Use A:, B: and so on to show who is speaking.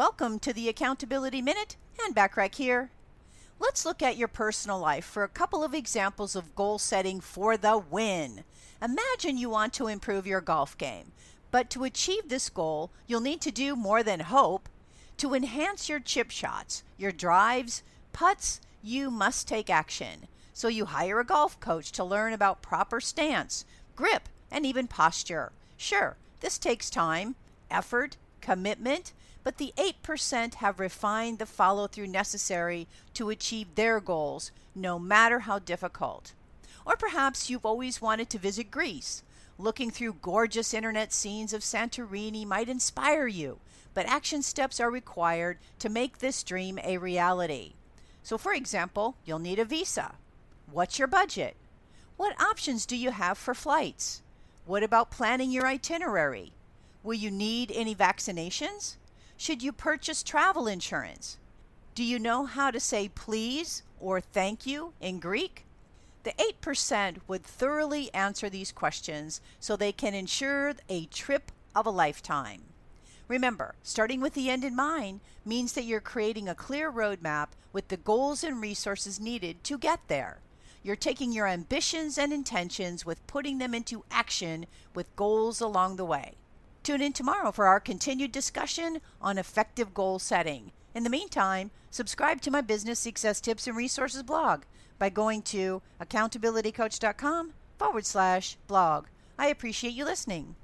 A: welcome to the Accountability Minute Ann Bachrach here. Let's look at your personal life for a couple of examples of goal setting for the win. Imagine you want to improve your golf game, but to achieve this goal, you'll need to do more than hope. To enhance your chip shots, your drives, putts, you must take action. So you hire a golf coach to learn about proper stance, grip, and even posture. Sure, this takes time, effort, commitment, but the 8% have refined the follow through necessary to achieve their goals, no matter how difficult. Or perhaps you've always wanted to visit Greece. Looking through gorgeous internet scenes of Santorini might inspire you, but action steps are required to make this dream a reality. So, for example, you'll need a visa. What's your budget? What options do you have for flights? What about planning your itinerary? Will you need any vaccinations? Should you purchase travel insurance? Do you know how to say please or thank you in Greek? The 8% would thoroughly answer these questions so they can ensure a trip of a lifetime. Remember, starting with the end in mind means that you're creating a clear roadmap with the goals and resources needed to get there. You're taking your ambitions and intentions with putting them into action with goals along the way. Tune in tomorrow for our continued discussion on effective goal setting. In the meantime, subscribe to my business success tips and resources blog by going to accountabilitycoach.com forward slash blog. I appreciate you listening.